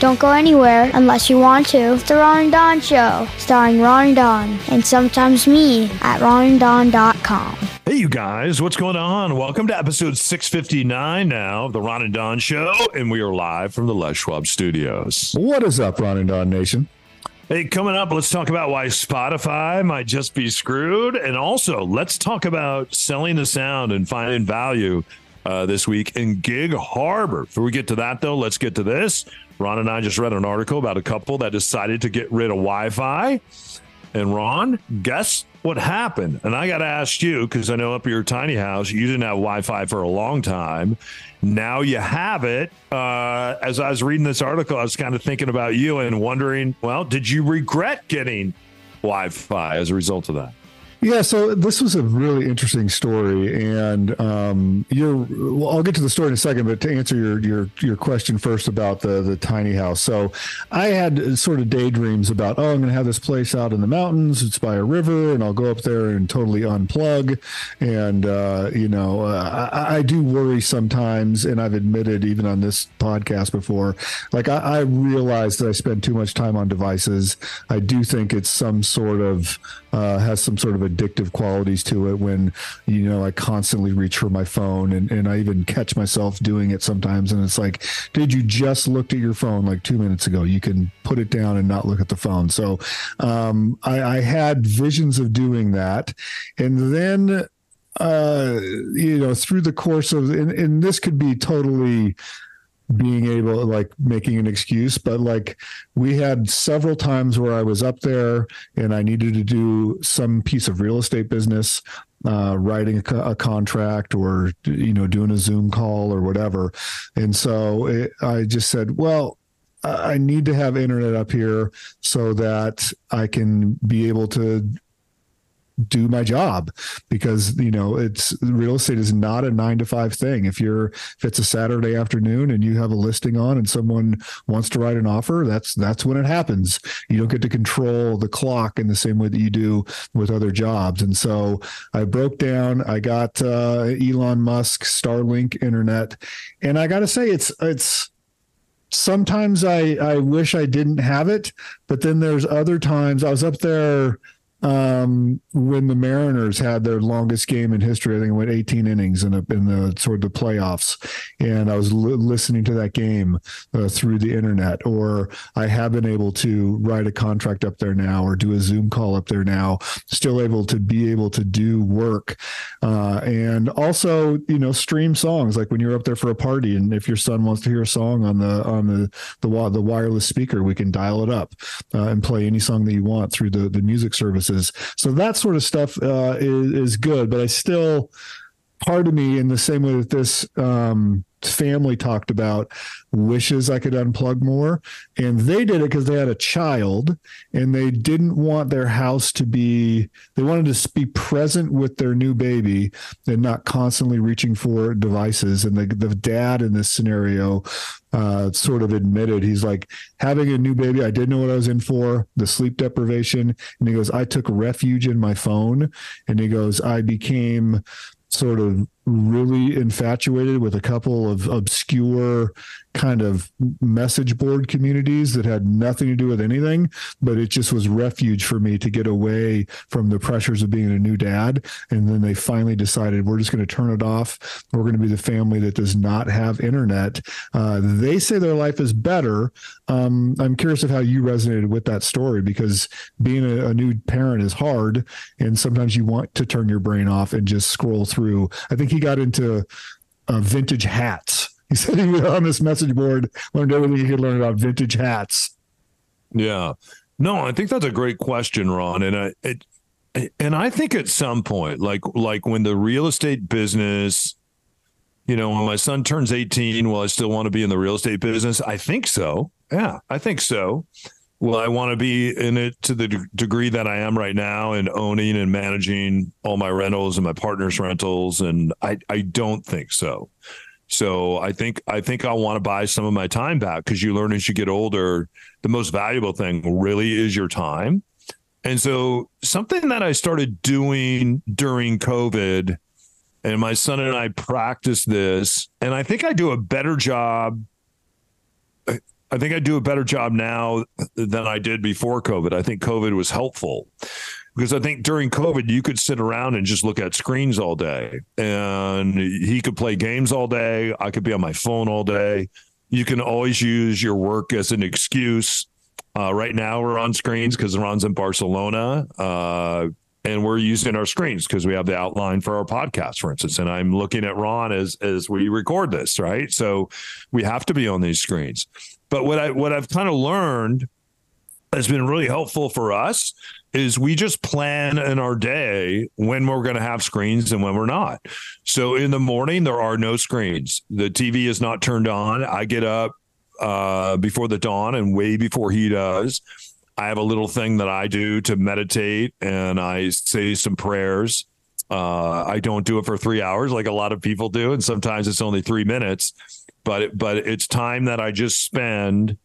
Don't go anywhere unless you want to. It's the Ron and Don Show, starring Ron and Don, and sometimes me at ronanddon.com. Hey, you guys, what's going on? Welcome to episode 659 now of the Ron and Don Show, and we are live from the Les Schwab studios. What is up, Ron and Don Nation? Hey, coming up, let's talk about why Spotify might just be screwed. And also, let's talk about selling the sound and finding value uh, this week in Gig Harbor. Before we get to that, though, let's get to this. Ron and I just read an article about a couple that decided to get rid of Wi Fi. And Ron, guess what happened? And I got to ask you because I know up at your tiny house, you didn't have Wi Fi for a long time. Now you have it. Uh, as I was reading this article, I was kind of thinking about you and wondering, well, did you regret getting Wi Fi as a result of that? Yeah, so this was a really interesting story, and um, you're. Well, I'll get to the story in a second, but to answer your your your question first about the the tiny house. So, I had sort of daydreams about, oh, I'm going to have this place out in the mountains. It's by a river, and I'll go up there and totally unplug. And uh, you know, uh, I, I do worry sometimes, and I've admitted even on this podcast before, like I, I realize that I spend too much time on devices. I do think it's some sort of uh, has some sort of addictive qualities to it when you know I constantly reach for my phone and, and I even catch myself doing it sometimes. And it's like did you just looked at your phone like two minutes ago. You can put it down and not look at the phone. So um, I, I had visions of doing that. And then uh you know through the course of and, and this could be totally being able like making an excuse but like we had several times where i was up there and i needed to do some piece of real estate business uh, writing a, a contract or you know doing a zoom call or whatever. And so it, i just said well I need to have internet up here so that I can be able to do my job because you know it's real estate is not a nine to five thing. If you're if it's a saturday afternoon and you have a listing on and someone wants to write an offer that's that's when it happens. You don't get to control the clock in the same way that you do with other jobs. And so i broke down i got uh, elon musk starlink internet and i gotta say it's it's sometimes i i wish i didn't have it but then there's other times i was up there um, when the Mariners had their longest game in history. I think it went 18 innings in, a, in the of the playoffs, and I was li- listening to that game uh, through the internet. Or I have been able to write a contract up there now, or do a Zoom call up there now. Still able to be able to do work, uh, and also you know stream songs like when you're up there for a party, and if your son wants to hear a song on the on the the, the wireless speaker, we can dial it up uh, and play any song that you want through the the music So that sort of stuff uh, is is good, but I still part of me in the same way that this um, family talked about wishes I could unplug more. And they did it because they had a child and they didn't want their house to be, they wanted to be present with their new baby and not constantly reaching for devices. And the, the dad in this scenario uh, sort of admitted he's like having a new baby. I didn't know what I was in for, the sleep deprivation. And he goes, I took refuge in my phone. And he goes, I became sort of really infatuated with a couple of obscure kind of message board communities that had nothing to do with anything, but it just was refuge for me to get away from the pressures of being a new dad. And then they finally decided we're just going to turn it off. We're going to be the family that does not have internet. Uh, they say their life is better. Um, I'm curious of how you resonated with that story because being a, a new parent is hard, and sometimes you want to turn your brain off and just scroll through. I think he got into uh, vintage hats. He said he was on this message board, learned everything he could learn about vintage hats. Yeah. No, I think that's a great question, Ron. And I, it, and I think at some point, like like when the real estate business, you know, when my son turns 18, will I still want to be in the real estate business? I think so. Yeah, I think so. Well, I want to be in it to the d- degree that I am right now and owning and managing all my rentals and my partner's rentals. And I, I don't think so. So I think I think I want to buy some of my time back because you learn as you get older, the most valuable thing really is your time. And so something that I started doing during COVID, and my son and I practice this, and I think I do a better job. I think I do a better job now than I did before COVID. I think COVID was helpful because I think during COVID you could sit around and just look at screens all day, and he could play games all day. I could be on my phone all day. You can always use your work as an excuse. Uh, right now we're on screens because Ron's in Barcelona, uh, and we're using our screens because we have the outline for our podcast, for instance. And I'm looking at Ron as as we record this, right? So we have to be on these screens. But what I what I've kind of learned has been really helpful for us is we just plan in our day when we're going to have screens and when we're not. So in the morning there are no screens. The TV is not turned on. I get up uh, before the dawn and way before he does. I have a little thing that I do to meditate and I say some prayers. Uh, I don't do it for three hours like a lot of people do, and sometimes it's only three minutes. But it, but it's time that I just spend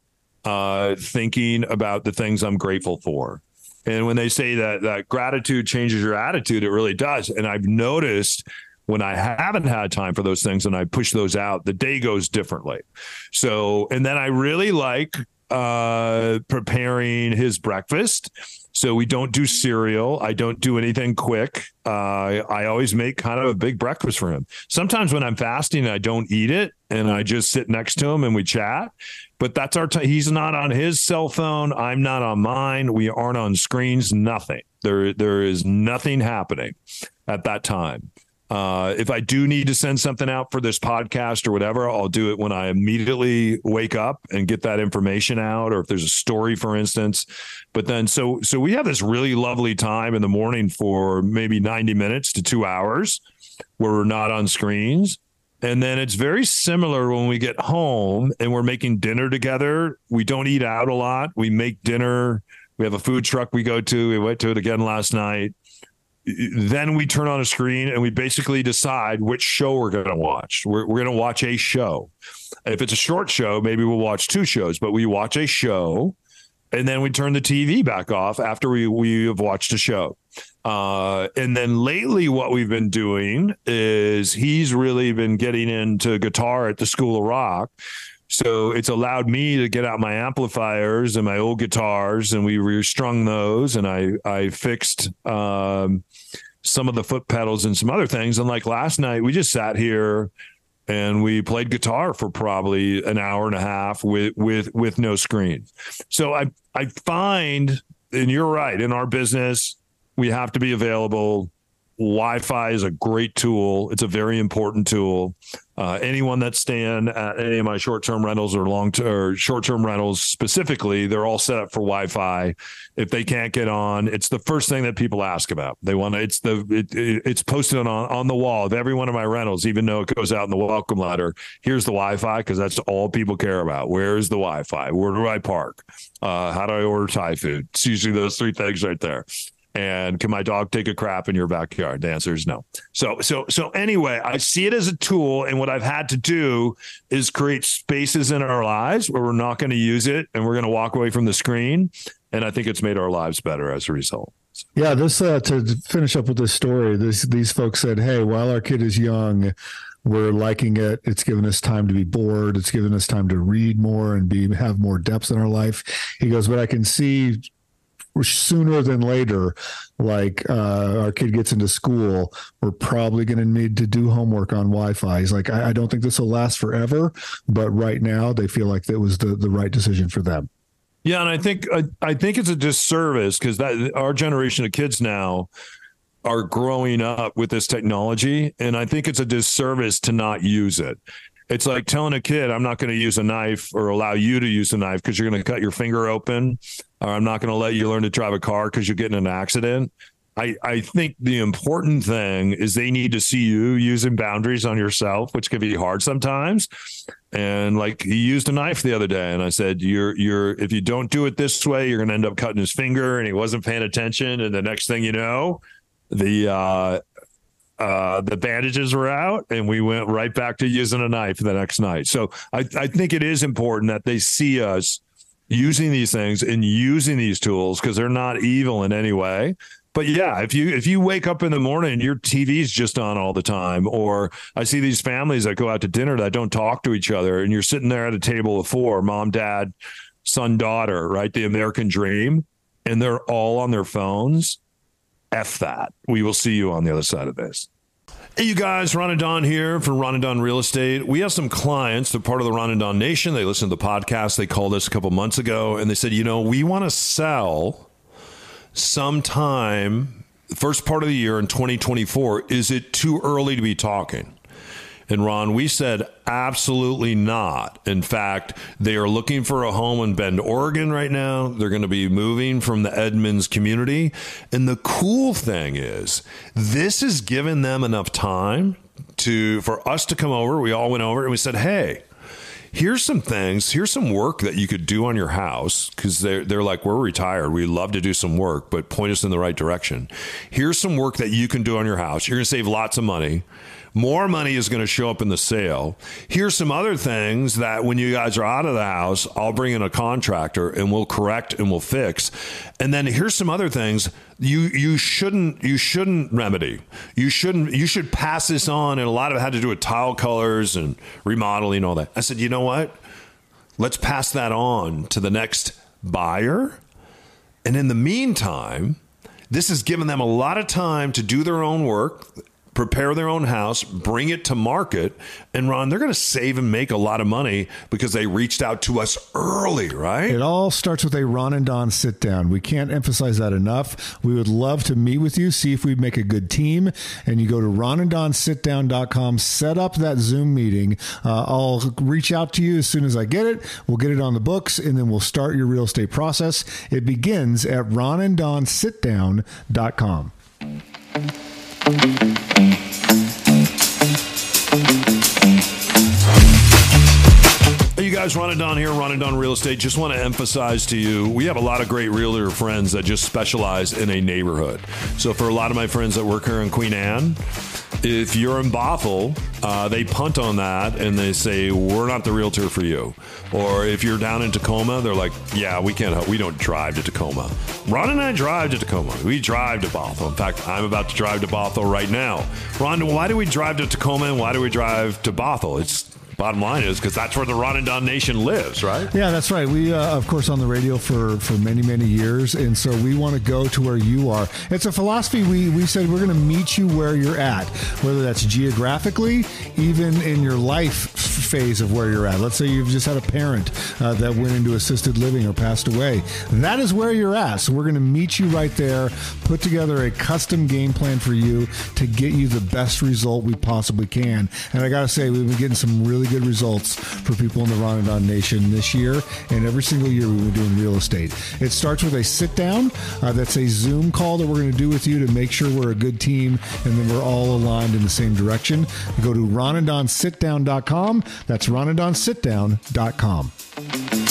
uh, thinking about the things I'm grateful for. And when they say that that gratitude changes your attitude, it really does. And I've noticed when I haven't had time for those things and I push those out, the day goes differently. So, and then I really like uh, preparing his breakfast. So we don't do cereal. I don't do anything quick. Uh, I always make kind of a big breakfast for him. Sometimes when I'm fasting, I don't eat it and I just sit next to him and we chat. But that's our time. He's not on his cell phone. I'm not on mine. We aren't on screens. Nothing. There, there is nothing happening at that time. Uh, if I do need to send something out for this podcast or whatever, I'll do it when I immediately wake up and get that information out, or if there's a story, for instance. But then, so so we have this really lovely time in the morning for maybe 90 minutes to two hours where we're not on screens. And then it's very similar when we get home and we're making dinner together. We don't eat out a lot. We make dinner. We have a food truck we go to. We went to it again last night then we turn on a screen and we basically decide which show we're going to watch. We're, we're going to watch a show. If it's a short show, maybe we'll watch two shows, but we watch a show and then we turn the TV back off after we, we have watched a show. Uh, and then lately, what we've been doing is he's really been getting into guitar at the School of Rock. So it's allowed me to get out my amplifiers and my old guitars, and we restrung those, and I I fixed um, some of the foot pedals and some other things. And like last night, we just sat here and we played guitar for probably an hour and a half with with with no screen. So I I find, and you're right, in our business, we have to be available Wi-Fi is a great tool. It's a very important tool. Uh, anyone that's staying at any of my short-term rentals or long or short-term rentals specifically, they're all set up for Wi-Fi. If they can't get on, it's the first thing that people ask about. They want to. It's the it, it, it's posted on on the wall of every one of my rentals, even though it goes out in the welcome letter. Here's the Wi-Fi because that's all people care about. Where is the Wi-Fi? Where do I park? Uh, how do I order Thai food? It's usually those three things right there and can my dog take a crap in your backyard? The answer is no. So so so anyway i see it as a tool. And what i've had to do is create spaces in our lives where we're not going to use it and we're going to walk away from the screen. And i think it's made our lives better as a result. Yeah this uh, to finish up with this story this these folks said hey while our kid is young we're liking it. It's given us time to be bored. It's given us time to read more and be have more depth in our life. He goes but i can see sooner than later, like uh, our kid gets into school, we're probably going to need to do homework on Wi-Fi. He's like, I, I don't think this will last forever, but right now they feel like that was the the right decision for them. Yeah, and I think I, I think it's a disservice because that our generation of kids now are growing up with this technology, and I think it's a disservice to not use it. It's like telling a kid, I'm not going to use a knife or allow you to use a knife because you're going to cut your finger open, or I'm not going to let you learn to drive a car because you are getting an accident. I, I think the important thing is they need to see you using boundaries on yourself, which can be hard sometimes. And like he used a knife the other day, and I said, "You're you're if you don't do it this way, you're going to end up cutting his finger." And he wasn't paying attention, and the next thing you know, the uh, uh, the bandages were out, and we went right back to using a knife the next night. So I, I think it is important that they see us using these things and using these tools because they're not evil in any way but yeah, if you if you wake up in the morning and your TV's just on all the time, or I see these families that go out to dinner that don't talk to each other, and you're sitting there at a table of four, mom, dad, son, daughter, right? The American dream, and they're all on their phones. F that. We will see you on the other side of this. Hey, you guys, Ron and Don here for Ron and Don Real Estate. We have some clients. They're part of the Ron and Don Nation. They listen to the podcast. They called us a couple months ago and they said, you know, we want to sell sometime first part of the year in 2024 is it too early to be talking and Ron, we said absolutely not. In fact, they are looking for a home in Bend, Oregon right now. They're going to be moving from the Edmonds community. And the cool thing is, this has given them enough time to for us to come over. We all went over and we said, "Hey, here's some things, here's some work that you could do on your house because they're, they're like, we're retired. We love to do some work, but point us in the right direction. Here's some work that you can do on your house. You're going to save lots of money. More money is going to show up in the sale. Here's some other things that when you guys are out of the house, I'll bring in a contractor and we'll correct and we'll fix. And then here's some other things you you shouldn't you shouldn't remedy. You shouldn't you should pass this on and a lot of it had to do with tile colors and remodeling and all that. I said, "You know what? Let's pass that on to the next buyer." And in the meantime, this has given them a lot of time to do their own work prepare their own house, bring it to market, and Ron, they're going to save and make a lot of money because they reached out to us early, right? It all starts with a Ron and Don sit down. We can't emphasize that enough. We would love to meet with you, see if we make a good team, and you go to ronanddonsitdown.com, set up that Zoom meeting. Uh, I'll reach out to you as soon as I get it. We'll get it on the books, and then we'll start your real estate process. It begins at ronanddonsitdown.com. Hey, you guys, Ron and Don here, Ron and Don Real Estate. Just want to emphasize to you, we have a lot of great realtor friends that just specialize in a neighborhood. So for a lot of my friends that work here in Queen Anne, if you're in Bothell, uh, they punt on that and they say we're not the realtor for you. Or if you're down in Tacoma, they're like, yeah, we can't. help. We don't drive to Tacoma. Ron and I drive to Tacoma. We drive to Bothell. In fact, I'm about to drive to Bothell right now. Ron, why do we drive to Tacoma and why do we drive to Bothell? It's Bottom line is because that's where the Ron and Don Nation lives, right? Yeah, that's right. We, uh, of course, on the radio for for many many years, and so we want to go to where you are. It's a philosophy. We we said we're going to meet you where you're at, whether that's geographically, even in your life phase of where you're at. Let's say you've just had a parent uh, that went into assisted living or passed away. That is where you're at. So we're going to meet you right there, put together a custom game plan for you to get you the best result we possibly can. And I got to say, we've been getting some really really good results for people in the Ron and Don Nation this year. And every single year we've been doing real estate. It starts with a sit down. Uh, that's a Zoom call that we're going to do with you to make sure we're a good team and then we're all aligned in the same direction. Go to ronanddonsitdown.com. That's ronanddonsitdown.com.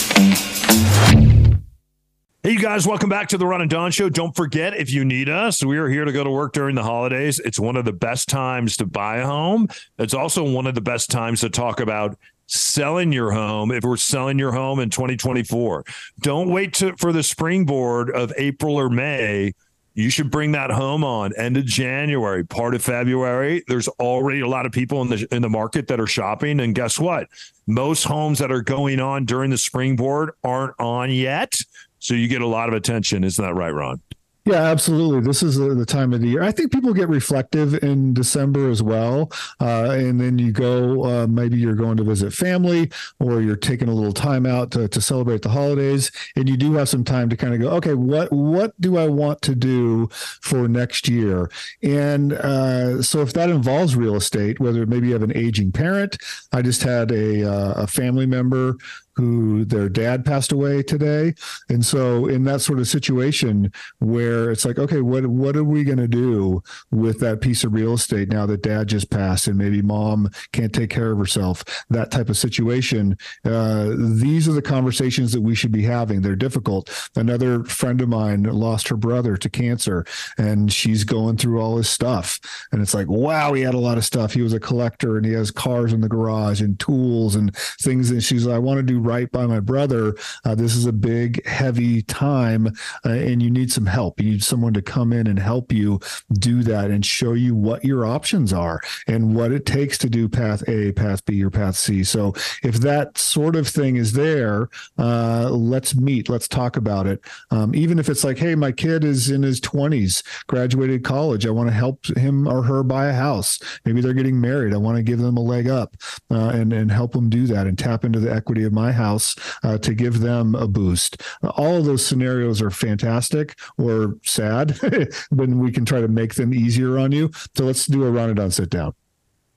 Hey, you guys, welcome back to the Ron and Don Show. Don't forget, if you need us, we are here to go to work during the holidays. It's one of the best times to buy a home. It's also one of the best times to talk about selling your home if we're selling your home in 2024. Don't wait to, for the springboard of April or May. You should bring that home on end of January, part of February. There's already a lot of people in the in the market that are shopping, and guess what? Most homes that are going on during the springboard aren't on yet. So you get a lot of attention. Isn't that right, Ron? Yeah, absolutely. This is the time of the year. I think people get reflective in December as well. Uh, and then you go, uh, maybe you're going to visit family or you're taking a little time out to, to celebrate the holidays. And you do have some time to kind of go, okay, what, what do I want to do for next year? And uh, so if that involves real estate, whether maybe you have an aging parent, I just had a, uh, a family member who their dad passed away today. And so in that sort of situation where it's like, okay, what what are we going to do with that piece of real estate now that dad just passed and maybe mom can't take care of herself? That type of situation. Uh, these are the conversations that we should be having. They're difficult. Another friend of mine lost her brother to cancer, and she's going through all his stuff. And it's like, wow, he had a lot of stuff. He was a collector, and he has cars in the garage and tools and things. And she's like, I want to do right by my brother. Uh, this is a big, heavy time, uh, and you need some help. You need someone to come in and help you do that and show you what your options are and what it takes to do path A, path B, or path C. So if that sort of thing is there, uh, let's meet, let's talk about it. Um, even if it's like, hey, my kid is in his 20s, graduated college, I want to help him or her buy a house. Maybe they're getting married. I want to give them a leg up uh, and and help them do that and tap into the equity of my house uh, to give them a boost. All those scenarios are fantastic or sad, but we can try to make them easier on you. So let's do a Ron and Don sit down.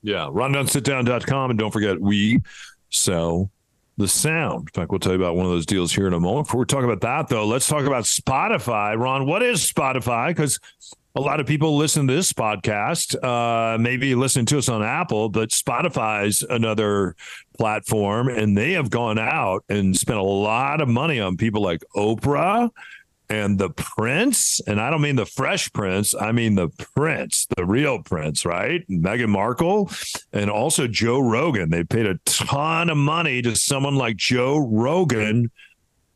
Yeah, ronanddonsitdown.com. And don't forget, we sell the sound. In fact, we'll tell you about one of those deals here in a moment. Before we talk about that, though, let's talk about Spotify. Ron, what is Spotify? Because a lot of people listen to this podcast, uh, maybe listen to us on Apple, but Spotify's another platform, and they have gone out and spent a lot of money on people like Oprah and the prince. And i don't mean the fresh prince i mean the prince the real prince right? Meghan markle and also joe rogan. They paid a ton of money to someone like joe rogan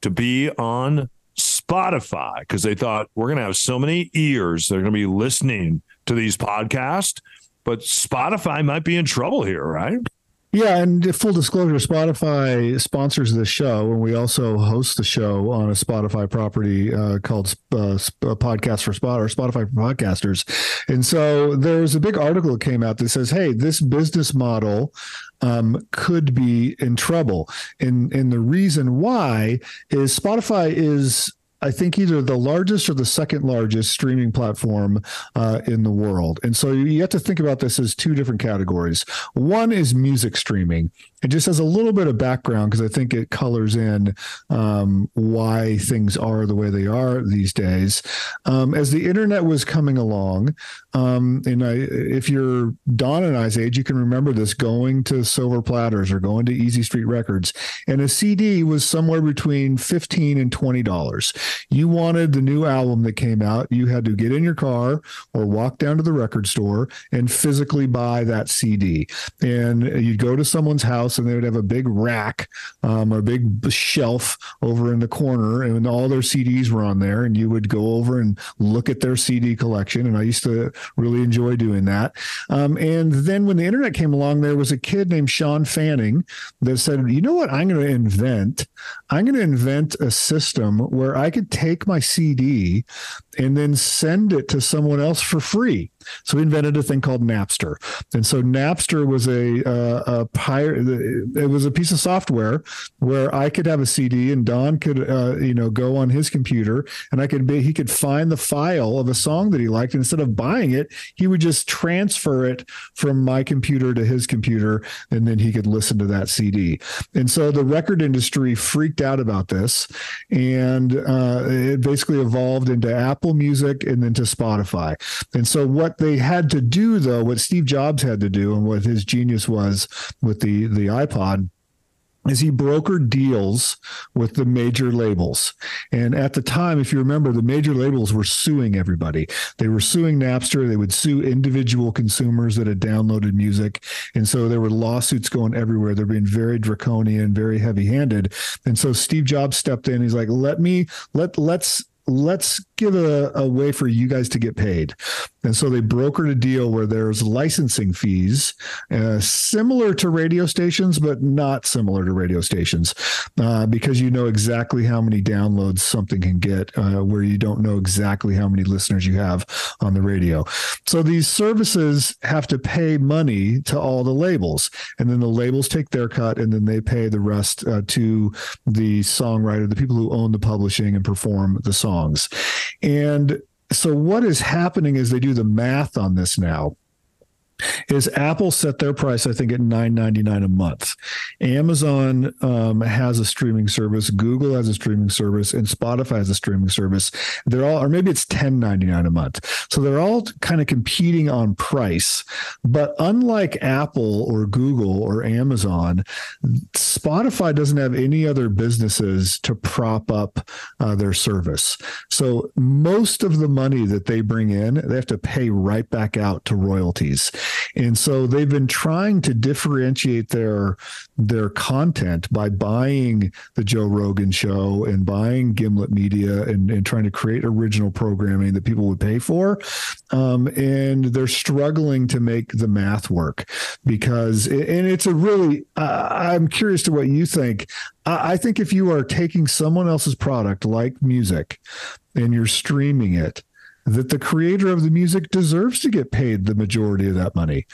to be on spotify because they thought we're going to have so many ears that are going to be listening to these podcasts. But spotify might be in trouble here right? Yeah, and full disclosure, Spotify sponsors this show, and we also host the show on a Spotify property uh, called uh, Podcast for Spot or Spotify for Podcasters. And so there's a big article that came out that says, "Hey, this business model um, could be in trouble," and and the reason why is Spotify is I think either the largest or the second largest streaming platform uh, in the world. And so you have to think about this as two different categories. One is music streaming. It just has a little bit of background because I think it colors in um, why things are the way they are these days. Um, as the internet was coming along, um, and I, if you're Don and I's age, you can remember this going to Silver Platters or going to Easy Street Records, and a CD was somewhere between fifteen and twenty dollars you wanted the new album that came out, you had to get in your car or walk down to the record store and physically buy that CD. And you'd go to someone's house and they would have a big rack um, or a big shelf over in the corner, and all their CDs were on there. And you would go over and look at their CD collection. And I used to really enjoy doing that. Um, and then when the internet came along, there was a kid named Shawn Fanning that said, you know what I'm going to invent? I'm going to invent a system where I could take my CD and then send it to someone else for free. So we invented a thing called Napster, and so Napster was a, uh, a pirate. It was a piece of software where I could have a CD, and Don could, uh, you know, go on his computer, and I could be, he could find the file of a song that he liked. And instead of buying it, he would just transfer it from my computer to his computer, and then he could listen to that CD. And so the record industry freaked out about this, and uh, it basically evolved into Apple Music and then to Spotify. And so what what they had to do, though, what Steve Jobs had to do, and what his genius was with the the iPod, is he brokered deals with the major labels. And at the time, if you remember, the major labels were suing everybody. They were suing Napster. They would sue individual consumers that had downloaded music. And so there were lawsuits going everywhere. They're being very draconian, very heavy handed. And so Steve Jobs stepped in. He's like, let me, let, let's, let's give a, a way for you guys to get paid. And so they brokered a deal where there's licensing fees, uh, similar to radio stations, but not similar to radio stations, uh, because you know exactly how many downloads something can get, uh, where you don't know exactly how many listeners you have on the radio. So these services have to pay money to all the labels, and then the labels take their cut, and then they pay the rest uh, to the songwriter, the people who own the publishing and perform the songs. And so what is happening is they do the math on this now. Is Apple set their price, I think, at nine ninety nine a month. Amazon um, has a streaming service, Google has a streaming service, and Spotify has a streaming service. They're all, or maybe it's ten ninety nine a month. So they're all kind of competing on price. But unlike Apple or Google or Amazon, Spotify doesn't have any other businesses to prop up uh, their service. So most of the money that they bring in, they have to pay right back out to royalties. And so they've been trying to differentiate their their content by buying the Joe Rogan show and buying Gimlet Media and, and trying to create original programming that people would pay for. Um, and they're struggling to make the math work because, and it's a really, uh, I'm curious to what you think. I, I think if you are taking someone else's product like music and you're streaming it, that the creator of the music deserves to get paid the majority of that money.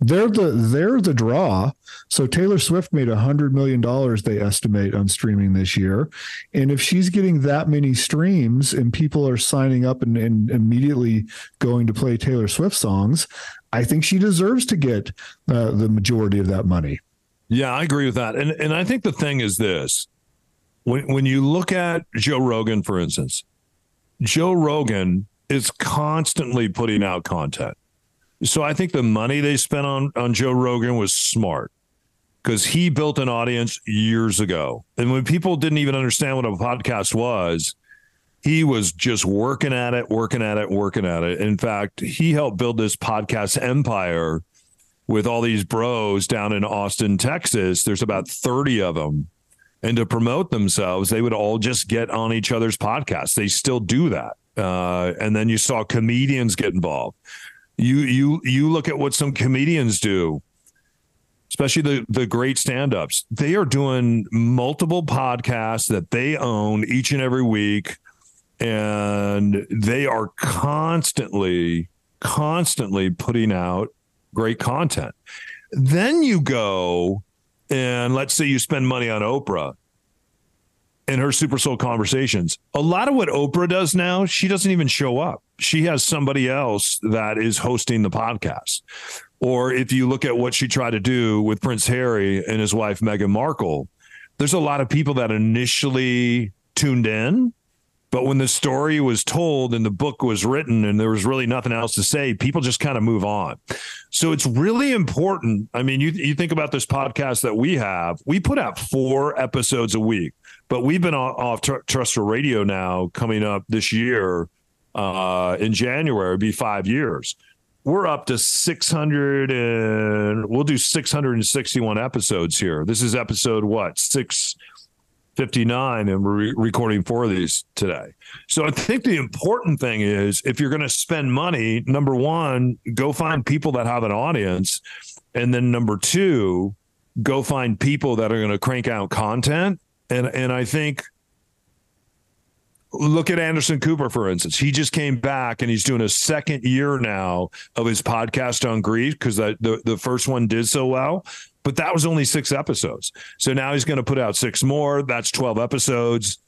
They're the they're the draw. So Taylor Swift made a hundred million dollars they estimate on streaming this year, and if she's getting that many streams and people are signing up and, and immediately going to play Taylor Swift songs, I think she deserves to get uh, the majority of that money. Yeah, I agree with that, and and I think the thing is this: when when you look at Joe Rogan, for instance, Joe Rogan is constantly putting out content. So I think the money they spent on on Joe Rogan was smart because he built an audience years ago. And when people didn't even understand what a podcast was, he was just working at it, working at it, working at it. In fact, he helped build this podcast empire with all these bros down in Austin, Texas. There's about 30 of them. And to promote themselves, they would all just get on each other's podcasts. They still do that. Uh, and then you saw comedians get involved. You you you look at what some comedians do, especially the the great stand-ups. They are doing multiple podcasts that they own each and every week, and they are constantly constantly putting out great content. Then you go and let's say you spend money on Oprah in her Super Soul conversations. A lot of what Oprah does now, she doesn't even show up. She has somebody else that is hosting the podcast. Or if you look at what she tried to do with Prince Harry and his wife Meghan Markle, there's a lot of people that initially tuned in, but when the story was told and the book was written and there was really nothing else to say, people just kind of move on. So it's really important. I mean, you you think about this podcast that we have, we put out four episodes a week but we've been off, terrestrial radio now coming up this year uh, in January, be five years. We're up to 600 and we'll do 661 episodes here. This is episode what? 659 and we're re- recording four of these today. So I think the important thing is if you're going to spend money, number 1, go find people that have an audience and then number 2, go find people that are going to crank out content and and I think look at Anderson Cooper, for instance. He just came back and he's doing a second year now of his podcast on grief because the, the first one did so well. But that was only six episodes. So now he's going to put out six more. That's 12 episodes.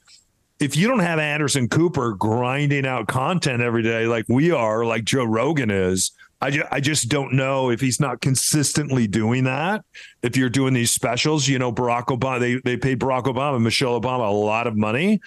If you don't have Anderson Cooper grinding out content every day like we are, like Joe Rogan is, I, ju- I just don't know if he's not consistently doing that. If you're doing these specials, you know, Barack Obama, they, they paid Barack Obama and Michelle Obama a lot of money,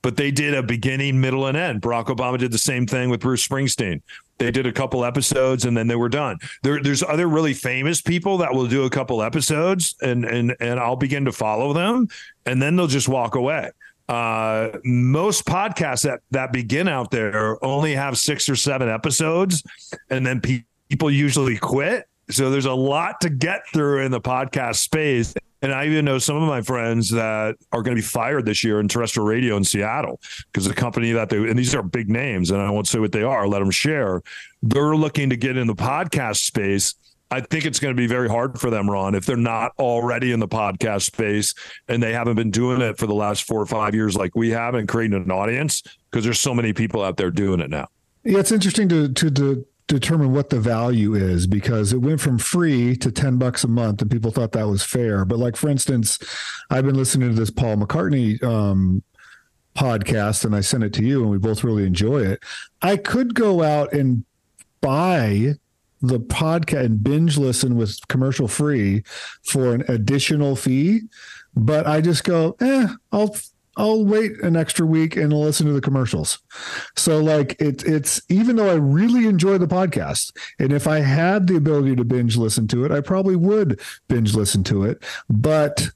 but they did a beginning, middle, and end. Barack Obama did the same thing with Bruce Springsteen. They did a couple episodes and then they were done. There, there's other really famous people that will do a couple episodes and and and I'll begin to follow them, and then they'll just walk away uh, most podcasts that that begin out there only have six or seven episodes, and then pe- people usually quit. So there's a lot to get through in the podcast space. And I even know some of my friends that are going to be fired this year in terrestrial radio in Seattle because the company that they, and these are big names, and I won't say what they are, let them share. They're looking to get in the podcast space I think it's going to be very hard for them, Ron, if they're not already in the podcast space and they haven't been doing it for the last four or five years like we have and creating an audience because there's so many people out there doing it now. Yeah, it's interesting to to, to determine what the value is because it went from free to 10 bucks a month and people thought that was fair. But like for instance, I've been listening to this Paul McCartney um, podcast and I sent it to you and we both really enjoy it. I could go out and buy the podcast and binge listen with commercial free for an additional fee. But I just go, eh, I'll I'll wait an extra week and listen to the commercials. So like it, it's even though I really enjoy the podcast, and if I had the ability to binge listen to it, I probably would binge listen to it. But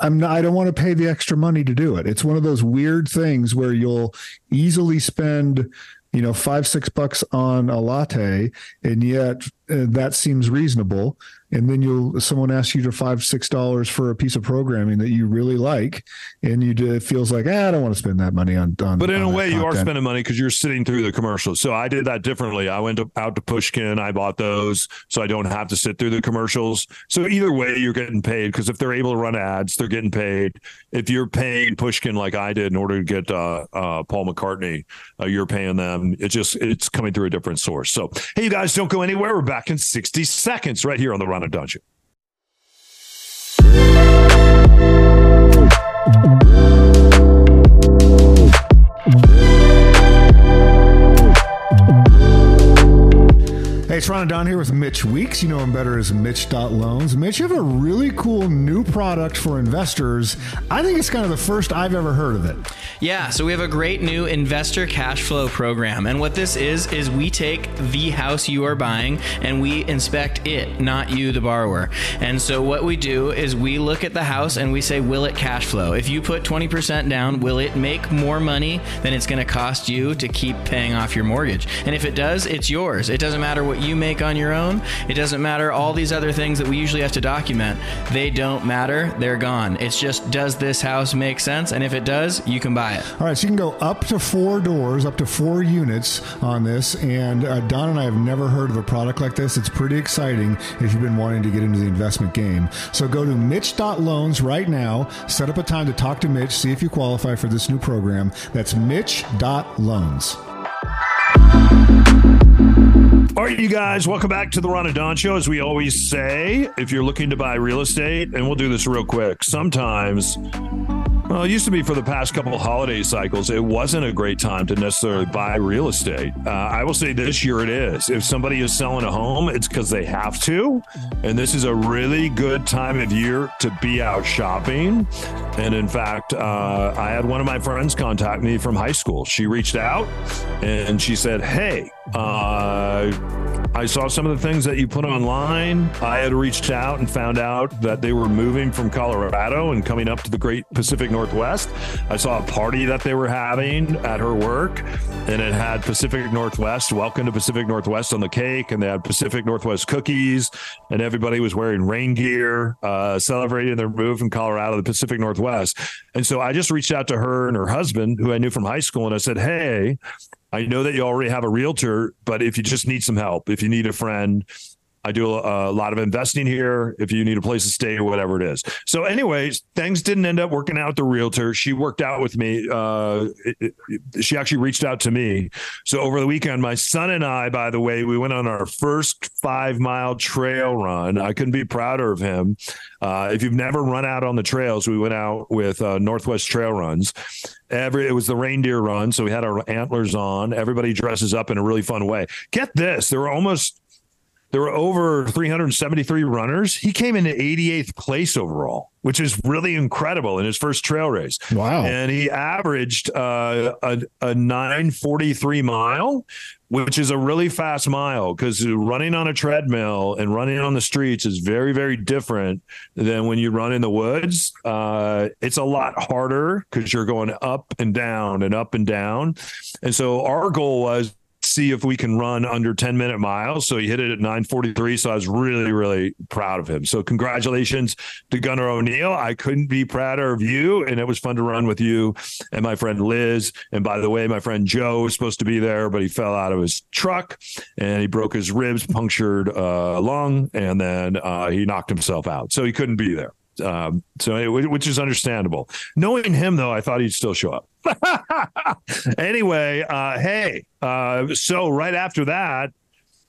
I'm not, I don't want to pay the extra money to do it. It's one of those weird things where you'll easily spend you know, five, six bucks on a latte, and yet uh, that seems reasonable. And then you'll someone asks you to five, six dollars for a piece of programming that you really like, and you do, it feels like ah, I don't want to spend that money on. on but in on a way, you are spending money because you're sitting through the commercials. So I did that differently. I went to, out to Pushkin, I bought those, so I don't have to sit through the commercials. So either way, you're getting paid because if they're able to run ads, they're getting paid. If you're paying Pushkin like I did in order to get uh, uh, Paul McCartney, uh, you're paying them. It just it's coming through a different source. So hey, you guys, don't go anywhere. We're back in 60 seconds right here on the Ron and Don Show. It's Ron Don here with Mitch Weeks. You know him better as Mitch.loans. Mitch, you have a really cool new product for investors. I think it's kind of the first I've ever heard of it. Yeah, so we have a great new investor cash flow program. And what this is, is we take the house you are buying and we inspect it, not you, the borrower. And so what we do is we look at the house and we say, will it cash flow? If you put 20% down, will it make more money than it's going to cost you to keep paying off your mortgage? And if it does, it's yours. It doesn't matter what you make on your own. It doesn't matter all these other things that we usually have to document. They don't matter. They're gone. It's just, does this house make sense? And if it does, you can buy it. All right, so you can go up to four doors, up to four units on this. And uh, Don and I have never heard of a product like this. It's pretty exciting if you've been wanting to get into the investment game. So go to Mitch.loans right now, set up a time to talk to Mitch, see if you qualify for this new program. That's Mitch.loans. All right, you guys, welcome back to the Ron and Don Show. As we always say, if you're looking to buy real estate, and we'll do this real quick, sometimes, well, it used to be for the past couple of holiday cycles, it wasn't a great time to necessarily buy real estate. Uh, I will say this year it is. If somebody is selling a home, it's because they have to. And this is a really good time of year to be out shopping. And in fact, uh, I had one of my friends contact me from high school. She reached out and she said, Hey, uh, I saw some of the things that you put online. I had reached out and found out that they were moving from Colorado and coming up to the great Pacific Northwest. I saw a party that they were having at her work, and it had Pacific Northwest, welcome to Pacific Northwest on the cake, and they had Pacific Northwest cookies, and everybody was wearing rain gear, uh, celebrating their move from Colorado to the Pacific Northwest. And so I just reached out to her and her husband, who I knew from high school, and I said, Hey, I know that you already have a realtor, but if you just need some help, if you need a friend, I do a, a, lot of investing here. If you need a place to stay or whatever it is. So, anyways, things didn't end up working out the realtor. She worked out with me. Uh, it, it, she actually reached out to me. So over the weekend, my son and I, by the way, we went on our first five mile trail run. I couldn't be prouder of him. Uh, if you've never run out on the trails, we went out with uh, Northwest Trail Runs. Every it was the reindeer run, so we had our antlers on. Everybody dresses up in a really fun way. Get this, there were almost there were over 373 runners. He came into 88th place overall, which is really incredible in his first trail race. Wow. And he averaged uh, a, a 943 mile, which is a really fast mile because running on a treadmill and running on the streets is very, very different than when you run in the woods. Uh, it's a lot harder because you're going up and down and up and down. And so our goal was see if we can run under 10 minute miles. So he hit it at 943. So I was really, really proud of him. So congratulations to Gunnar O'Neill. I couldn't be prouder of you. And it was fun to run with you and my friend Liz. And by the way, my friend Joe was supposed to be there, but he fell out of his truck and he broke his ribs, punctured a uh, lung, and then uh, he knocked himself out. So he couldn't be there. Um, so which is understandable. Knowing him though, I thought he'd still show up. anyway, uh, hey, uh, so right after that,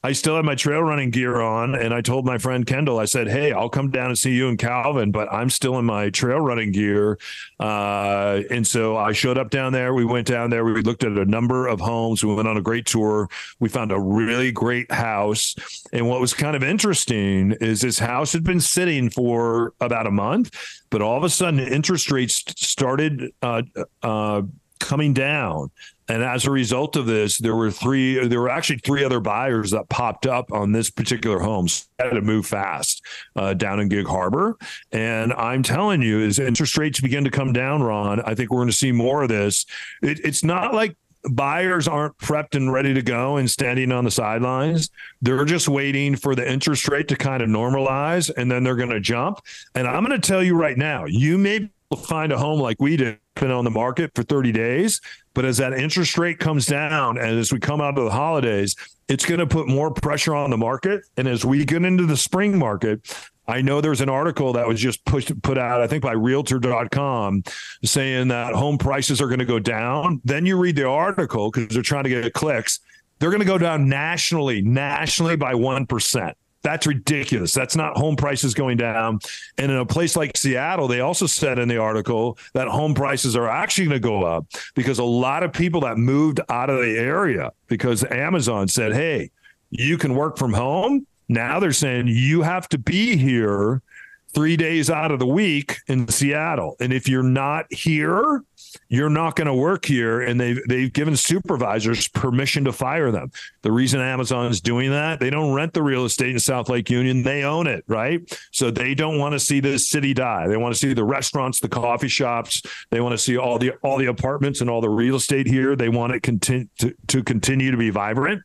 I still had my trail running gear on, and I told my friend Kendall, I said, "Hey, I'll come down and see you and Calvin, but I'm still in my trail running gear." Uh, and so I showed up down there. We went down there. We looked at a number of homes. We went on a great tour. We found a really great house. And what was kind of interesting is this house had been sitting for about a month, but all of a sudden, interest rates started uh, uh, coming down. And as a result of this, there were three, there were actually three other buyers that popped up on this particular home. So had to move fast uh, down in Gig Harbor. And I'm telling you, as interest rates begin to come down, Ron, I think we're going to see more of this. It, it's not like buyers aren't prepped and ready to go and standing on the sidelines. They're just waiting for the interest rate to kind of normalize and then they're going to jump. And I'm going to tell you right now, you may find a home like we did been on the market for 30 days. But as that interest rate comes down and as we come out of the holidays, it's going to put more pressure on the market. And as we get into the spring market, I know there's an article that was just pushed put out, I think by realtor.com saying that home prices are going to go down. Then you read the article because they're trying to get clicks. They're going to go down nationally, nationally by 1%. That's ridiculous. That's not home prices going down. And in a place like Seattle, they also said in the article that home prices are actually going to go up because a lot of people that moved out of the area because Amazon said, hey, you can work from home. Now they're saying you have to be here three days out of the week in Seattle. And if you're not here, you're not going to work here. And they've they've given supervisors permission to fire them. The reason amazon is doing that they don't rent the real estate in south lake union. They own it right? So they don't want to see the city die. They want to see the restaurants the coffee shops. They want to see all the all the apartments and all the real estate here. They want it continue to, to continue to be vibrant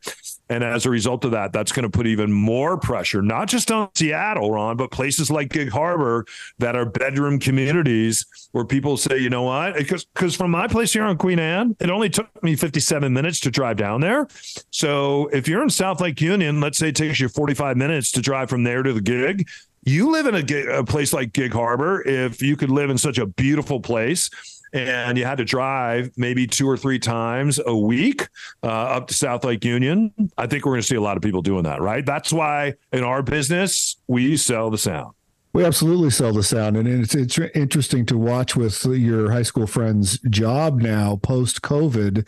and as a result of that, that's going to put even more pressure, not just on Seattle, Ron, but places like Gig Harbor that are bedroom communities where people say, you know what? Because because from my place here on Queen Anne, it only took me 57 minutes to drive down there. So if you're in South Lake Union, let's say it takes you 45 minutes to drive from there to the gig. You live in a, a place like Gig Harbor. If you could live in such a beautiful place, and you had to drive maybe two or three times a week uh, up to South Lake Union, I think we're going to see a lot of people doing that, right? That's why in our business, we sell the sound. We absolutely sell the sound, and it's it's interesting to watch with your high school friend's job now post COVID.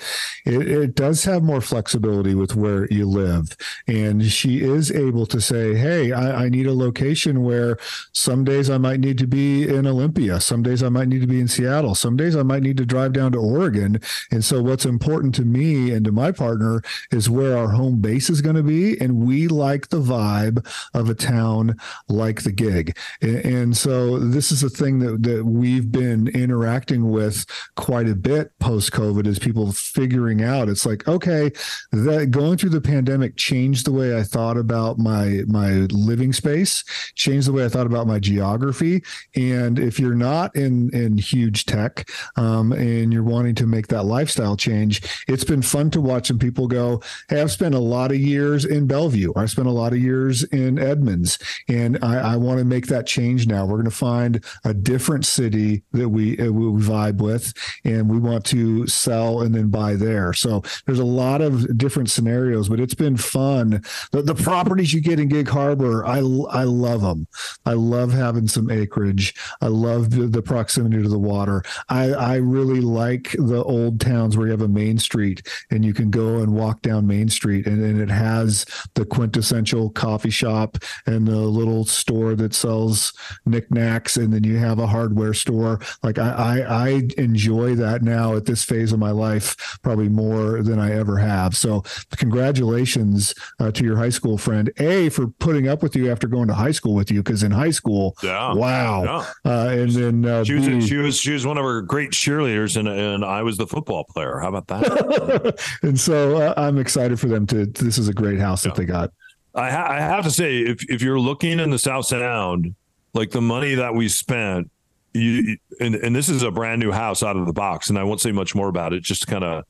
It, it, does have more flexibility with where you live, and she is able to say, "Hey, I, I, need a location where some days I might need to be in Olympia, some days I might need to be in Seattle, some days I might need to drive down to Oregon." And so, what's important to me and to my partner is where our home base is going to be, and we like the vibe of a town like the gig. And so this is a thing that, that we've been interacting with quite a bit post COVID is people figuring out it's like, okay, that going through the pandemic changed the way I thought about my my living space, changed the way I thought about my geography. And if you're not in in huge tech um, and you're wanting to make that lifestyle change, it's been fun to watch some people go, Hey, I've spent a lot of years in Bellevue. I spent a lot of years in Edmonds, and I, I want to make that that change now. We're going to find a different city that we, uh, we vibe with, and we want to sell and then buy there. So there's a lot of different scenarios, but it's been fun. The, the properties you get in Gig Harbor, I, I love them. I love having some acreage. I love the, the proximity to the water. I, I really like the old towns where you have a main street and you can go and walk down Main Street, and, and it has the quintessential coffee shop and the little store that sells sells knickknacks, and then you have a hardware store. Like I, I, I enjoy that now at this phase of my life probably more than I ever have. So congratulations uh, to your high school friend, a for putting up with you after going to high school with you, because in high school, yeah, wow, yeah. Uh, and then uh, she was B, she was she was one of our great cheerleaders, and and I was the football player. How about that? and so uh, I'm excited for them to. This is a great house yeah. that they got. I, ha- I have to say, if if you're looking in the South Sound, like the money that we spent, you and and this is a brand new house out of the box, and I won't say much more about it, just to kind of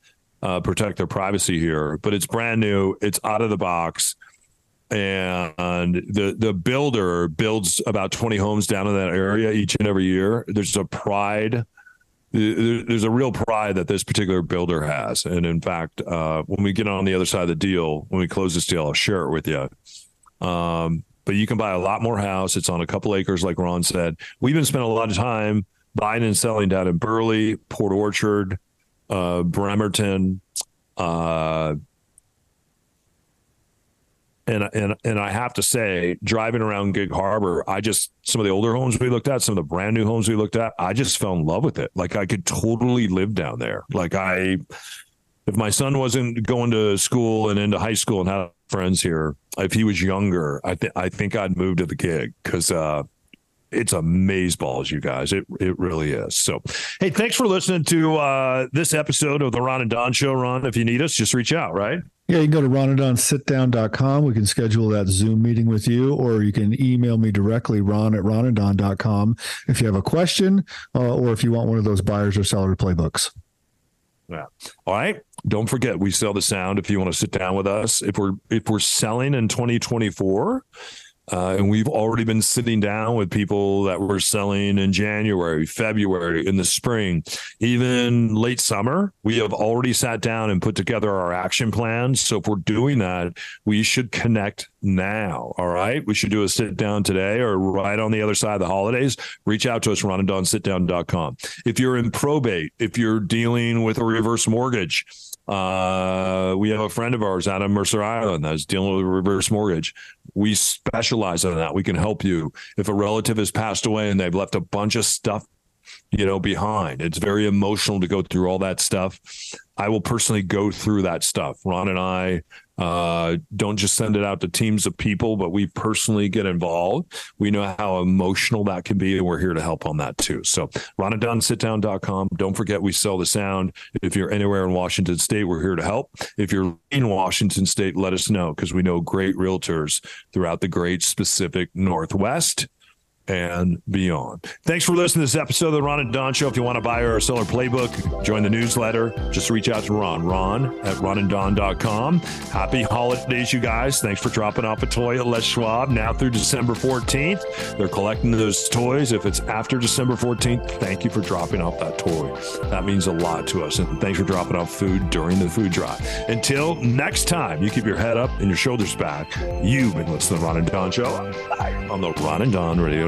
uh, protect their privacy here. But it's brand new, it's out of the box, and the the builder builds about 20 homes down in that area each and every year. There's a pride there's a real pride that this particular builder has. And in fact, uh, when we get on the other side of the deal, when we close this deal, I'll share it with you. Um, but you can buy a lot more house. It's on a couple acres, like Ron said. We've been spending a lot of time buying and selling down in Burley, Port Orchard, uh, Bremerton, uh, and and and I have to say, driving around Gig Harbor, I just some of the older homes we looked at, some of the brand new homes we looked at, I just fell in love with it. Like I could totally live down there. Like I, if my son wasn't going to school and into high school and had friends here, if he was younger, I think I think I'd move to the gig because uh, it's a maze balls, you guys. It it really is. So, hey, thanks for listening to uh, this episode of the Ron and Don Show. Ron, if you need us, just reach out. Right. Yeah, you can go to ronanddonsitdown.com. We can schedule that Zoom meeting with you, or you can email me directly, ron at ronanddon.com, if you have a question uh, or if you want one of those buyers or seller playbooks. Yeah. All right. Don't forget, we sell the sound if you want to sit down with us. If we're if we're selling in 2024, uh, and we've already been sitting down with people that were selling in January, February, in the spring, even late summer. We have already sat down and put together our action plans. So if we're doing that, we should connect now. All right. We should do a sit down today or right on the other side of the holidays. Reach out to us, ronanddonsitdown.com. If you're in probate, if you're dealing with a reverse mortgage, uh, we have a friend of ours out of Mercer Island that's dealing with a reverse mortgage. We specialize in that. We can help you. If a relative has passed away and they've left a bunch of stuff, you know, behind, it's very emotional to go through all that stuff. I will personally go through that stuff. Ron and I uh, don't just send it out to teams of people, but we personally get involved. We know how emotional that can be, and we're here to help on that too. So, ronanddonsitdown.com. Don't forget, we sell the sound. If you're anywhere in Washington State, we're here to help. If you're in Washington State, let us know because we know great realtors throughout the great Pacific Northwest and beyond. Thanks for listening to this episode of the Ron and Don Show. If you want to buy our seller playbook, join the newsletter. Just reach out to Ron, ron at ronanddon.com. Happy holidays, you guys. Thanks for dropping off a toy at Les Schwab now through December 14th. They're collecting those toys. If it's after December 14th, thank you for dropping off that toy. That means a lot to us. And thanks for dropping off food during the food drive. Until next time, you keep your head up and your shoulders back. You've been listening to the Ron and Don Show on the Ron and Don Radio